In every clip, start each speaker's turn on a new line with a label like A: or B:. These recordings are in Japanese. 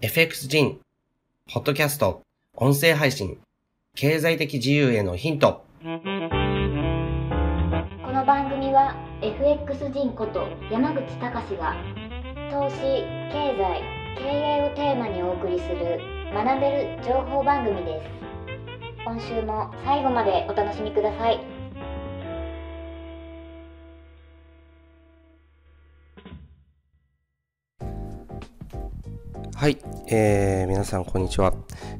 A: FX 人、ポッドキャスト、音声配信、経済的自由へのヒント。
B: この番組は FX 人こと山口隆が投資、経済、経営をテーマにお送りする学べる情報番組です。今週も最後までお楽しみください。
A: はい、えー、皆さんこんにちは。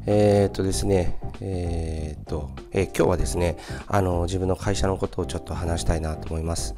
A: えー、っとですね、えー、っと、えー、今日はですね、あの、自分の会社のことをちょっと話したいなと思います。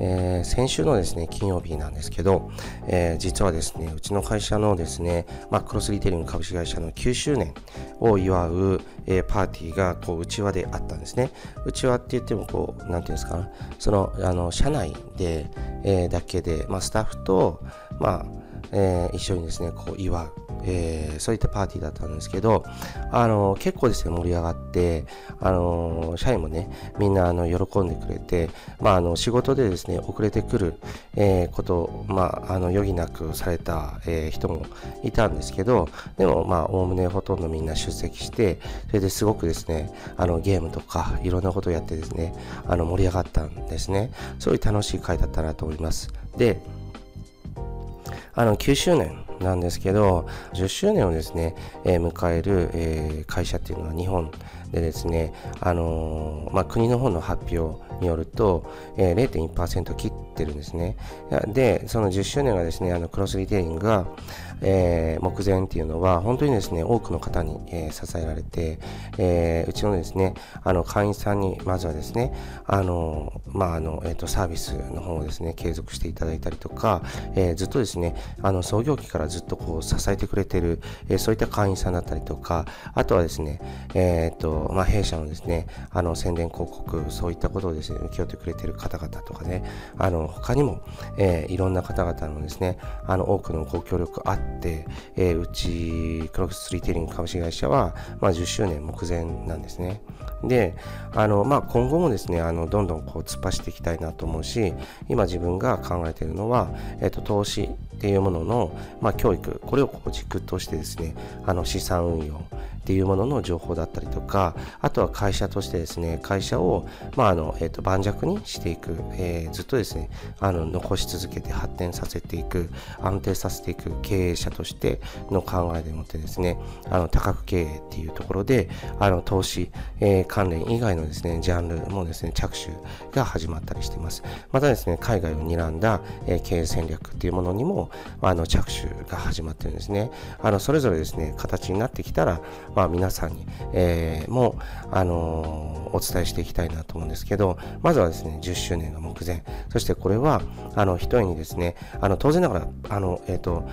A: えー、先週のですね、金曜日なんですけど、えー、実はですね、うちの会社のですね、まあ、クロスリテイリング株式会社の9周年を祝う、えー、パーティーが、こう、うちわであったんですね。うちわって言っても、こう、なんていうんですか、その、あの、社内で、えー、だけで、まあ、スタッフと、まあ、えー、一緒にですね、こう祝う、えー、そういったパーティーだったんですけど、あの結構ですね、盛り上がって、あの社員もね、みんなあの喜んでくれて、まあ、あの仕事でですね、遅れてくる、えー、こと、まあ、あの余儀なくされた、えー、人もいたんですけど、でも、まあ、おおむねほとんどみんな出席して、それですごくですね、あのゲームとかいろんなことをやってですね、あの盛り上がったんですね。そういう楽しい会だったなと思います。で、あの9周年なんですけど、10周年をですね、えー、迎える、えー、会社っていうのは日本でですね、あのー、まあ、国の方の発表によると、えー、0.1%切ってるんですね。で、その10周年がですね、あのクロスリテイリングが、えー、目前っていうのは、本当にですね、多くの方に、えー、支えられて、えー、うちのですね、あの会員さんに、まずはですね、あの、まあ、あの、えっ、と、サービスの方をですね、継続していただいたりとか、えずっとですね、あの、創業期からずっとこう、支えてくれてる、えそういった会員さんだったりとか、あとはですね、えっ、と、まあ、弊社のですね、あの、宣伝広告、そういったことをですね、請け負ってくれてる方々とかね、あの、他にも、えいろんな方々のですね、あの、多くのご協力あって、えうち、クロスリーテリング株式会社は、まあ、10周年目前なんですね。で、あの、まあ、今後もですね、あの、どんどんこう突っ走っていきたいなと思うし、今自分が考えているのは、えっと、投資っていうものの、まあ、教育、これをこう軸としてですね、あの、資産運用、っていうものの情報だったりとか、あとは会社としてですね、会社を、まあ、あの、えっ、ー、と、盤石にしていく、えー、ずっとですね、あの、残し続けて発展させていく、安定させていく経営者としての考えでもってですね、あの、多角経営っていうところで、あの、投資、えー、関連以外のですね、ジャンルもですね、着手が始まったりしています。またですね、海外を睨んだ、えー、経営戦略っていうものにも、あの、着手が始まってるんですね。あの、それぞれですね、形になってきたら、まあ、皆さんに、えー、も、あの、お伝えしていきたいなと思うんですけど、まずはですね、10周年が目前。そしてこれは、あの、一重にですね、あの、当然ながら、あの、えっ、ー、と、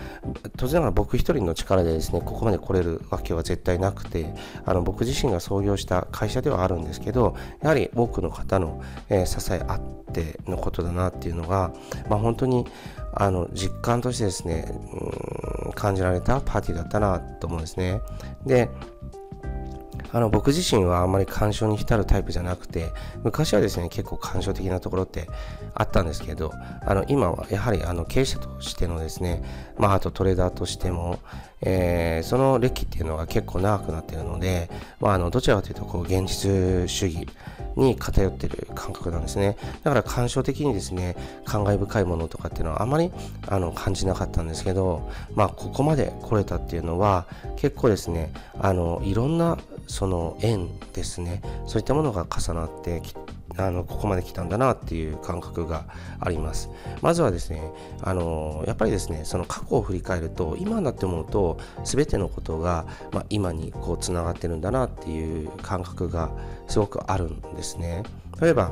A: 当然ながら僕一人の力でですね、ここまで来れるわけは絶対なくて、あの、僕自身が創業した会社ではあるんですけど、やはり多くの方の、えー、支えあってのことだなっていうのが、まあ、本当に、あの、実感としてですね、うん、感じられたパーティーだったなと思うんですね。で、あの僕自身はあんまり感傷に浸るタイプじゃなくて昔はですね結構感傷的なところってあったんですけどあの今はやはりあの経営者としてのですねまああとトレーダーとしても、えー、その歴っていうのが結構長くなっているので、まあ、あのどちらかというとこう現実主義に偏ってる感覚なんですね。だから感傷的にですね感慨深いものとかっていうのはあまりあの感じなかったんですけどまあここまで来れたっていうのは結構ですねあのいろんなその縁ですねそういったものが重なってきてあのここまで来たんだなっていう感覚があります。まずはですねあのやっぱりですねその過去を振り返ると今になって思うと全てのことが、まあ、今にこうつながってるんだなっていう感覚がすごくあるんですね。例えば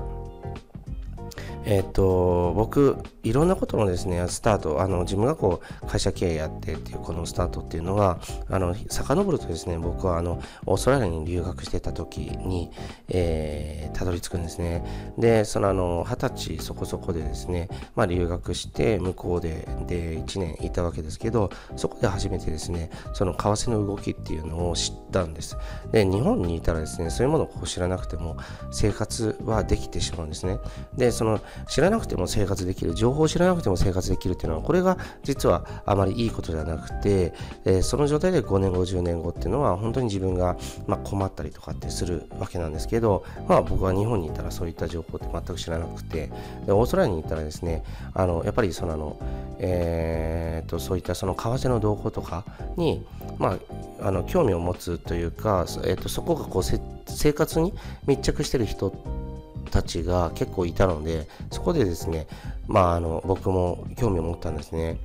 A: えっ、ー、と、僕、いろんなことのですね、スタート、あの、自分がこう、会社経営やってっていうこのスタートっていうのは、あの、遡るとですね、僕はあの、オーストラリアに留学してた時に、えー、たどり着くんですね。で、そのあの、二十歳そこそこでですね、まあ留学して、向こうで、で、1年いたわけですけど、そこで初めてですね、その為替の動きっていうのを知ったんです。で、日本にいたらですね、そういうものを知らなくても、生活はできてしまうんですね。で、その、知らなくても生活できる、情報を知らなくても生活できるっていうのは、これが実はあまりいいことではなくて、えー、その状態で5年後、10年後っていうのは、本当に自分が、まあ、困ったりとかってするわけなんですけど、まあ、僕は日本にいたらそういった情報って全く知らなくて、でオーストラリアに行ったらですね、あのやっぱりそのあの、えー、とそういったその為替の動向とかに、まあ、あの興味を持つというか、えー、とそこがこう生活に密着してる人たちが結構いたので、そこでですね、まあ、あの僕も興味を持ったんですね。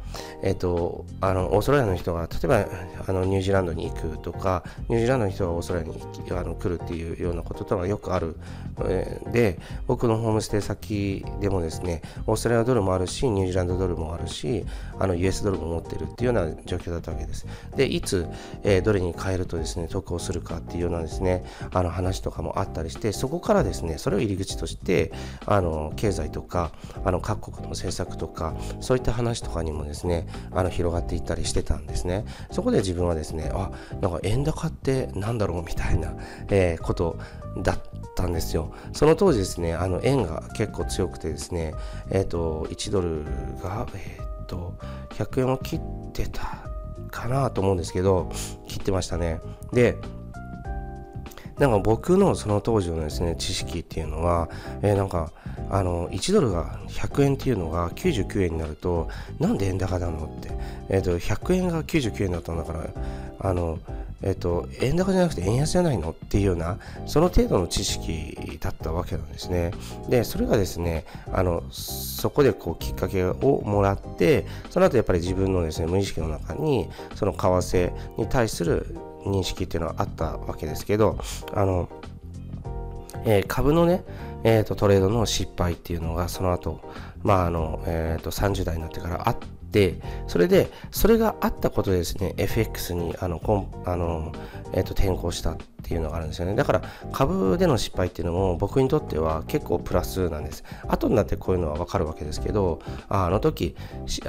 A: えっ、と、あのオーストラリアの人が例えばあのニュージーランドに行くとか、ニュージーランドの人がオーストラリアにあの来るっていうようなこととはよくある。えー、で、僕のホームステイ先でもですね、オーストラリアドルもあるし、ニュージーランドドルもあるし、あの US ドルも持ってるっていうような状況だったわけです。で、いつ、えー、どれに変えるとですね、得をするかっていうようなですね、あの話とかもあったりして、そこからですね、それを入り口として、あの経済とか、あの各国の政策とか、そういった話とかにもですね、あの広がっていったりしてたんですね。そこで自分はですね、あ、なんか円高ってなんだろうみたいな、えー、ことだったんですよ。その当時ですね、あの円が結構強くてですね、えっ、ー、と、1ドルが、えっ、ー、と、100円を切ってたかなと思うんですけど、切ってましたね。で、なんか僕のその当時のですね、知識っていうのは、えー、なんか、あの、1ドルが100円っていうのが99円になると、なんで円高なのって、え、ー、と、100円が99円だったんだから、あの、えっ、と、円高じゃなくて円安じゃないのっていうような、その程度の知識だったわけなんですね。で、それがですね、あの、そこでこうきっかけをもらって、その後やっぱり自分のですね、無意識の中に、その為替に対する認識っていうのはあったわけですけどあの、えー、株のね、えーと、トレードの失敗っていうのがその後、まああのえーと、30代になってからあってそれでそれがあったことでですね FX にあのこんあの、えーと転向したっていうのがあるんですよね。だから株での失敗っていうのも僕にとっては結構プラスなんです。後になってこういうのは分かるわけですけどああの時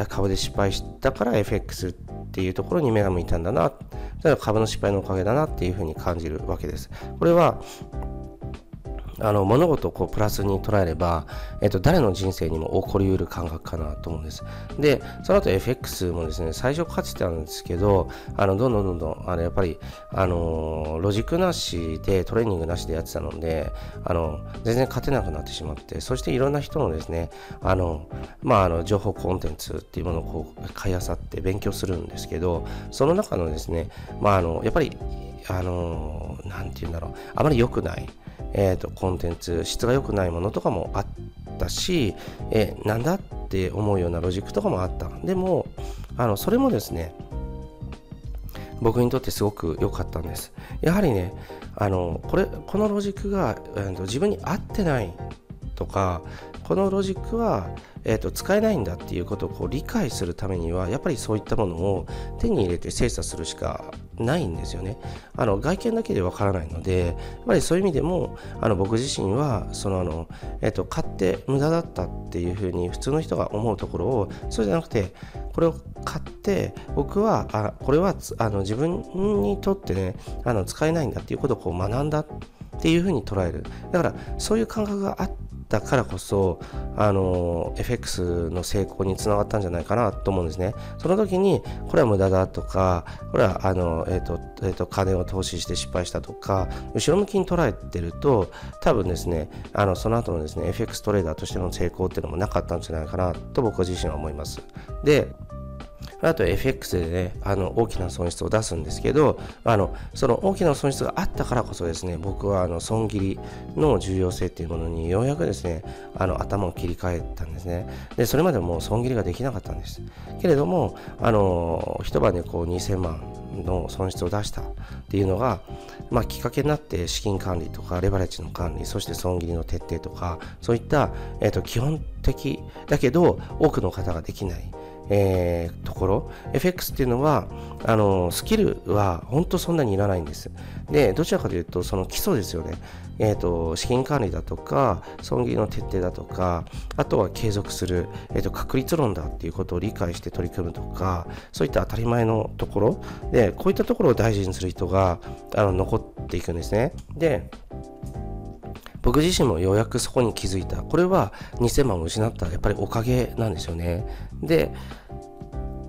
A: 株で失敗したから FX っていうところに目が向いたんだな。それは株の失敗のおかげだなっていうふうに感じるわけです。これはあの物事をこうプラスに捉えれば、えっと、誰の人生にも起こりうる感覚かなと思うんです。で、その後 FX もですね、最初勝ちてたんですけど、あのどんどんどんどん、あのやっぱり、あのロジックなしでトレーニングなしでやってたので、あの全然勝てなくなってしまって、そしていろんな人のですね、あの、まあ、あの情報コンテンツっていうものをこう買いあさって勉強するんですけど、その中のですね、まあ、あのやっぱり、あの、なんて言うんだろう、あまり良くない、えーと、コンテンツ質が良くないものとかもあったし、えー、なんだって思うようなロジックとかもあった。でもあのそれもですね僕にとってすごく良かったんです。やはりねあのこれこのロジックが、えーと自分に合ってないとかこのロジックはえーと、使えないんだっていうことをこう理解するためにはやっぱりそういったものを手に入れて精査するしかないんですよね。あの外見だけでわからないのでやっぱりそういう意味でもあの僕自身はそのあの、えーと、買って無駄だったっていうふうに普通の人が思うところをそうじゃなくてこれを買って僕はあこれはあの自分にとってねあの使えないんだっていうことをこう学んだっていうふうに捉えるだからそういう感覚があってだからこそ、あの、FX の成功につながったんじゃないかなと思うんですね。その時に、これは無駄だとか、これは、あの、え、ー、と、えっ、ー、と、金を投資して失敗したとか、後ろ向きに捉えてると、多分ですね、あの、その後のですね、FX トレーダーとしての成功っていうのもなかったんじゃないかなと僕自身は思います。で、あと FX でね、あの大きな損失を出すんですけど、あのその大きな損失があったからこそですね、僕はあの損切りの重要性っていうものにようやくですね、あの頭を切り替えたんですね。で、それまでも損切りができなかったんです。けれども、あの一晩でこう2000万の損失を出したっていうのが、まあ、きっかけになって資金管理とかレバレッジの管理そして損切りの徹底とかそういった、えー、と基本的だけど多くの方ができないえー、ところ FX っていうのはあのスキルは本当そんなにいらないんです。でどちらかというとその基礎ですよね。えーと、資金管理だとか損切りの徹底だとかあとは継続する、えーと、確率論だっていうことを理解して取り組むとかそういった当たり前のところ。でこういったところを大事にする人があの残っていくんですね。で僕自身もようやくそこに気づいた。これは2000万を失ったやっぱりおかげなんですよね。で、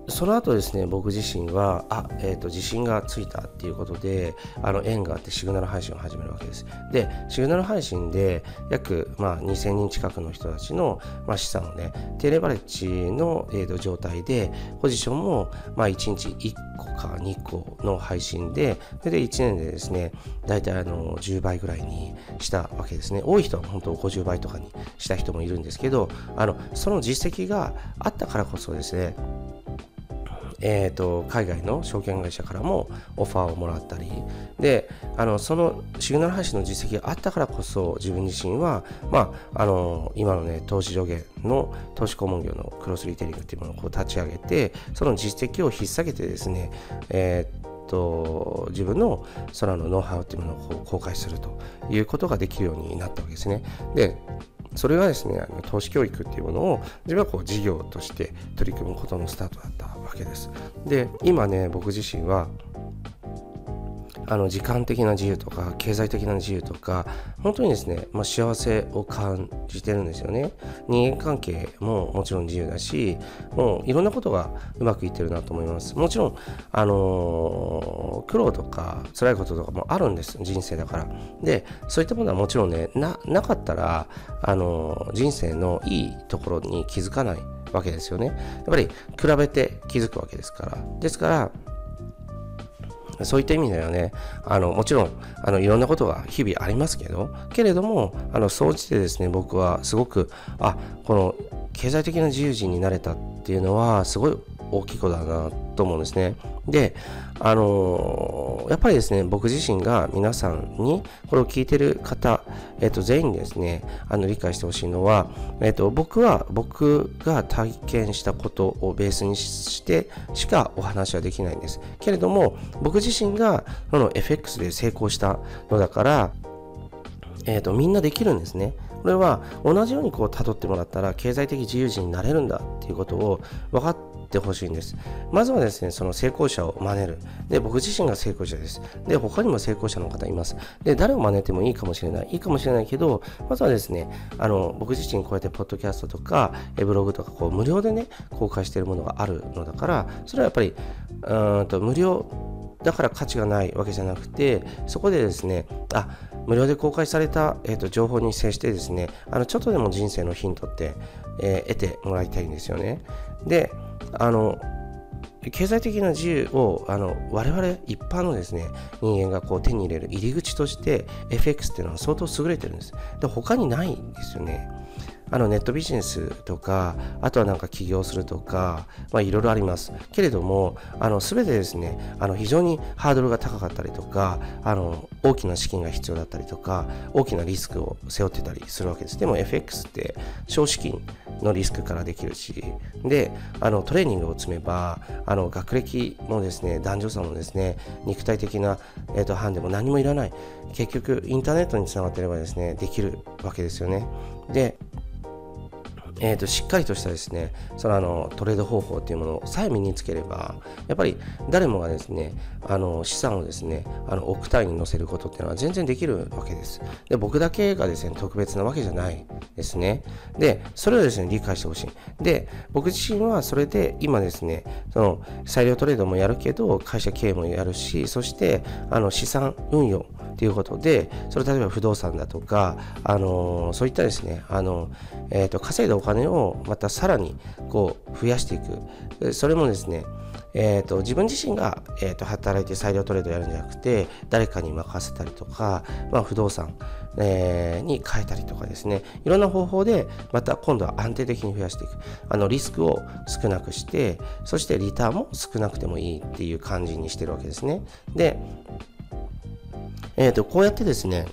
A: その後ですね、僕自身は、あ、えっ、ー、と、自信がついたっていうことで、あの、縁があってシグナル配信を始めるわけです。で、シグナル配信で、約、まあ、2000人近くの人たちの、まあ、資産をね、低レバレッジの、えーと、状態で、ポジションも、まあ、1日1個か2個の配信で、それで1年でですね、大体あの、10倍ぐらいにしたわけですね。多い人は本当50倍とかにした人もいるんですけど、あの、その実績があったからこそですね、えーと、海外の証券会社からもオファーをもらったりであのそのシグナル配信の実績があったからこそ自分自身は、まあ、あの今の、ね、投資上限の投資顧問業のクロスリテリングっていうものをこう立ち上げてその実績を引っ提げてですね、えーと自分の空のノウハウっていうものを公開するということができるようになったわけですね。でそれがですね、投資教育っていうものを自分はこう事業として取り組むことのスタートだったわけです。で、今ね、僕自身はあの時間的な自由とか経済的な自由とか本当にですね、まあ、幸せを感じてるんですよね。人間関係ももちろん自由だしもういろんなことがうまくいってるなと思います。もちろんあのー、苦労とか辛いこととかもあるんです。人生だから。でそういったものはもちろんねななかったらあのー、人生のいいところに気づかない。わけですよね。やっぱり比べて気づくわけですから。ですからそういった意味ではね、あのもちろんあのいろんなことが日々ありますけど、けれども、あの総じてですね、僕はすごく、あこの経済的な自由人になれたっていうのは、すごい大きいことだなと思うんですね。で、あのー、やっぱりですね、僕自身が皆さんにこれを聞いてる方、えっ、ー、と、全員にですね、あの理解してほしいのは、えっ、ー、と、僕は僕が体験したことをベースにしてしかお話はできないんです。けれども、僕自身がその FX で成功したのだから、えっ、と、みんなできるんですね。これは同じようにこう辿ってもらったら経済的自由人になれるんだっていうことを分かっってほしいんです。まずはですね、その成功者を真似る。で、僕自身が成功者です。で、他にも成功者の方います。で、誰を真似てもいいかもしれない。いいかもしれないけど、まずはですね、あの、僕自身こうやってポッドキャストとか、ブログとか、こう、無料でね、公開しているものがあるのだから、それはやっぱり、うんと、無料だから価値がないわけじゃなくて、そこでですね、あ、無料で公開された、えーと、情報に接してですね、あのちょっとでも人生のヒントって、えー、得てもらいたいんですよね。で、あの経済的な自由をあの我々一般のですね人間がこう手に入れる入り口として FX っていうのは相当優れてるんです。で他にないんですよね。あのネットビジネスとか、あとはなんか起業するとか、まあいろいろあります。けれども、あの全てですね、あの非常にハードルが高かったりとか、あの大きな資金が必要だったりとか、大きなリスクを背負ってたりするわけです。でも FX って少資金のリスクからできるし、で、あのトレーニングを積めば、あの学歴もですね、男女差もですね、肉体的な、えーと、とハンデも何もいらない。結局、インターネットにつながっていればですね、できるわけですよね。で、えーと、しっかりとしたですねそのあのトレード方法というものさえ身につければやっぱり誰もがですねあの資産をですねあの億単位に載せることっていうのは全然できるわけです。で僕だけがですね特別なわけじゃないですね。でそれをですね理解してほしい。で僕自身はそれで今ですねその裁量トレードもやるけど会社経営もやるしそしてあの資産運用ということでそれ例えば不動産だとかあのそういったですねあの、えーと稼いだお金をまたさらにこう増やしていく。それもですねえーと、自分自身が、えーと、働いて裁量トレードやるんじゃなくて誰かに任せたりとか、まあ、不動産、えー、に変えたりとかですね。いろんな方法でまた今度は安定的に増やしていく。あのリスクを少なくしてそしてリターンも少なくてもいいっていう感じにしてるわけですね。で、えーとこうやってですね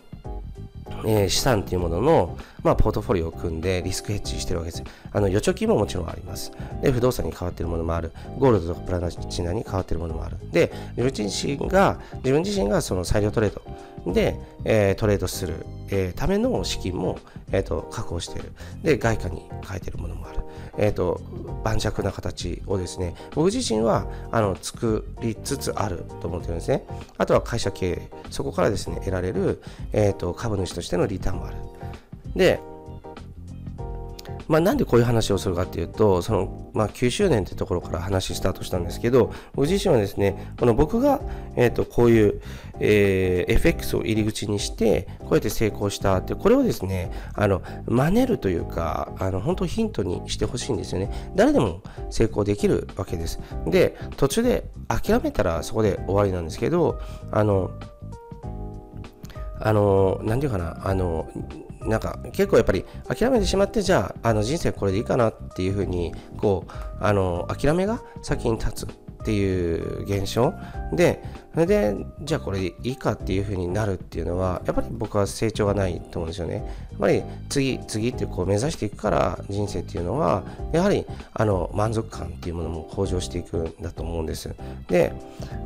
A: えー、資産というものの、まあ、ポートフォリオを組んでリスクヘッジしてるわけです。あの預貯金ももちろんあります。で、不動産に変わってるものもある。ゴールドとかプラチナに変わってるものもある。で、自分自身が、自分自身がその裁量トレード、で、えー、トレードする、えー、ための資金も、えーと、確保している。で外貨に変えているものもある、えーと、盤石な形をですね僕自身はあの作りつつあると思ってるんですね。あとは会社経営。そこからですね得られる、えーと株主としてのリターンもある。でまあ、なんでこういう話をするかっていうと、その、まあ、9周年ってところから話スタートしたんですけど、僕自身はですね、この僕が、え、ー、と、こういう、えー、FX を入り口にして、こうやって成功したって、これをですね、あの、真似るというか、あの、本当ヒントにしてほしいんですよね。誰でも成功できるわけです。で、途中で諦めたらそこで終わりなんですけど、あの、あの、なんていうかな、あの、なんか結構やっぱり諦めてしまってじゃああの人生これでいいかなっていうふうにこうあの諦めが先に立つっていう現象でそれでじゃあこれでいいかっていうふうになるっていうのはやっぱり僕は成長がないと思うんですよね。やっぱり次次ってこう目指していくから人生っていうのはやはりあの満足感っていうものも向上していくんだと思うんです。で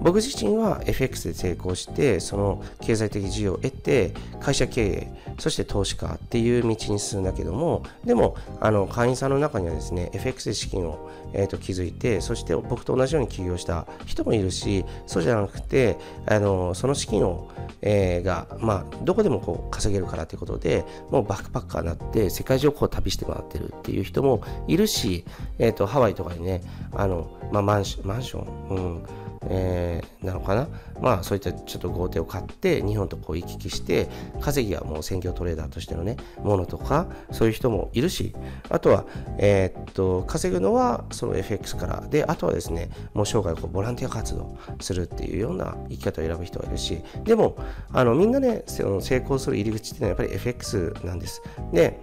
A: 僕自身は FX で成功してその経済的自由を得て会社経営そして投資家っていう道に進んだけどもでもあの会員さんの中にはですね FX で資金を、えーと築いてそして僕と同じように起業した人もいるしそうじゃなくてであのその資金を、えー、が、まあ、どこでもこう稼げるからということでもうバックパッカーになって世界中をこう旅してもらってるっていう人もいるし、えーと、ハワイとかにねあの、まあ、マンシマンション、うんえー、なのかな？まあそういったちょっと豪邸を買って日本とこう行き来して稼ぎはもう専業トレーダーとしてのねものとかそういう人もいるしあとはえー、っと稼ぐのはその FX からであとはですねもう生涯こうボランティア活動するっていうような生き方を選ぶ人がいるしでもあのみんなねその成功する入り口っていうのはやっぱり FX なんです。で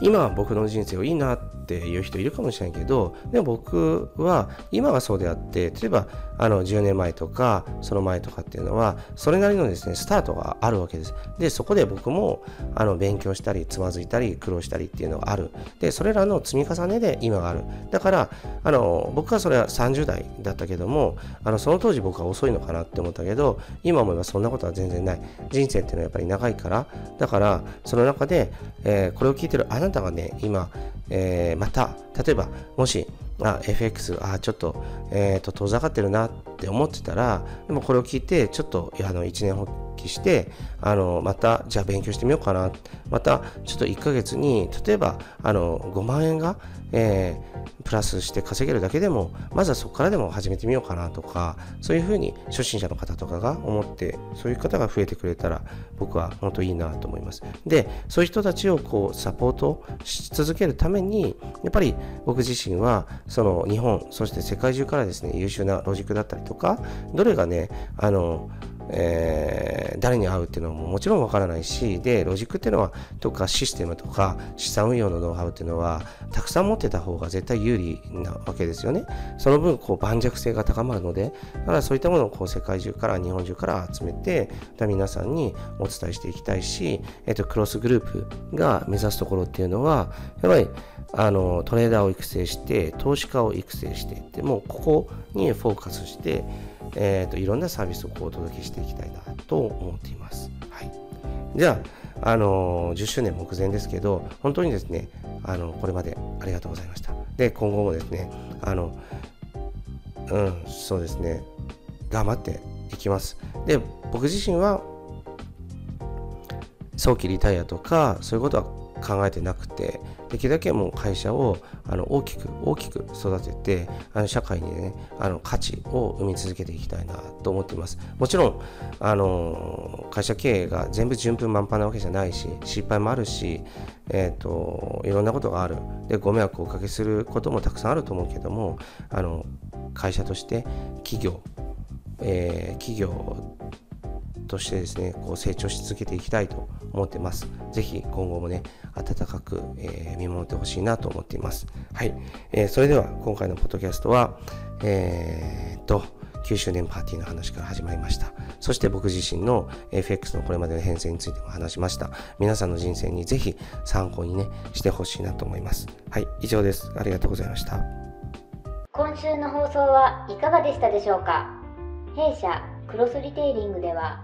A: 今僕の人生をいいなってっていう人いるかもしれないけどでも僕は今はそうであって例えばあの10年前とかその前とかっていうのはそれなりのですねスタートがあるわけです。でそこで僕もあの勉強したりつまずいたり苦労したりっていうのがある。でそれらの積み重ねで今がある。だからあの僕はそれは30代だったけどもあのその当時僕は遅いのかなって思ったけど今思えばそんなことは全然ない。人生っていうのはやっぱり長いから。だからその中で、えー、これを聞いてるあなたがね今、えー、また例えばもしあ FX あちょっと,、えーと、遠ざかってるなって思ってたらでもこれを聞いてちょっとあの1年発起してあのまたじゃあ勉強してみようかな。またちょっと1ヶ月に例えばあの5万円が、えー、プラスして稼げるだけでもまずはそこからでも始めてみようかなとかそういうふうに初心者の方とかが思ってそういう方が増えてくれたら僕は本当いいなと思います。でそういう人たちをこうサポートし続けるためにやっぱり僕自身はその日本そして世界中からですね優秀なロジックだったりとかどれがねあのえー、誰に会うっていうのももちろんわからないしでロジックっていうのはとかシステムとか資産運用のノウハウっていうのはたくさん持ってた方が絶対有利なわけですよね。その分こう盤石性が高まるのでだからそういったものをこう世界中から日本中から集めて皆さんにお伝えしていきたいし、えー、とクロスグループが目指すところっていうのはやっぱりあのトレーダーを育成して投資家を育成してでもうここにフォーカスしてえーと、いろんなサービスをこうお届けしていきたいなと思っています。はい、じゃあ、あのー、10周年目前ですけど、本当にですね、あのこれまでありがとうございました。で、今後もですね、あの、うん、そうですね、頑張っていきます。で、僕自身は、早期リタイアとか、そういうことは考えてなくてできるだけもう会社をあの大きく大きく育ててあの社会にねあの価値を生み続けていきたいなと思っています。もちろんあの会社経営が全部順風満帆なわけじゃないし失敗もあるし、えーと、いろんなことがある。でご迷惑をおかけすることもたくさんあると思うけどもあの会社として企業、えー、企業としてですね、こう成長し続けていきたいと思ってます。ぜひ今後もね、温かく、えー、見守ってほしいなと思っています。はい。えー、それでは今回のポッドキャストは、えー、と、9周年パーティーの話から始まりました。そして僕自身の FX のこれまでの編成についても話しました。皆さんの人生にぜひ参考にね、してほしいなと思います。はい、以上です。ありがとうございました。
B: 今週の放送はいかがでしたでしょうか？弊社クロスリテイリングでは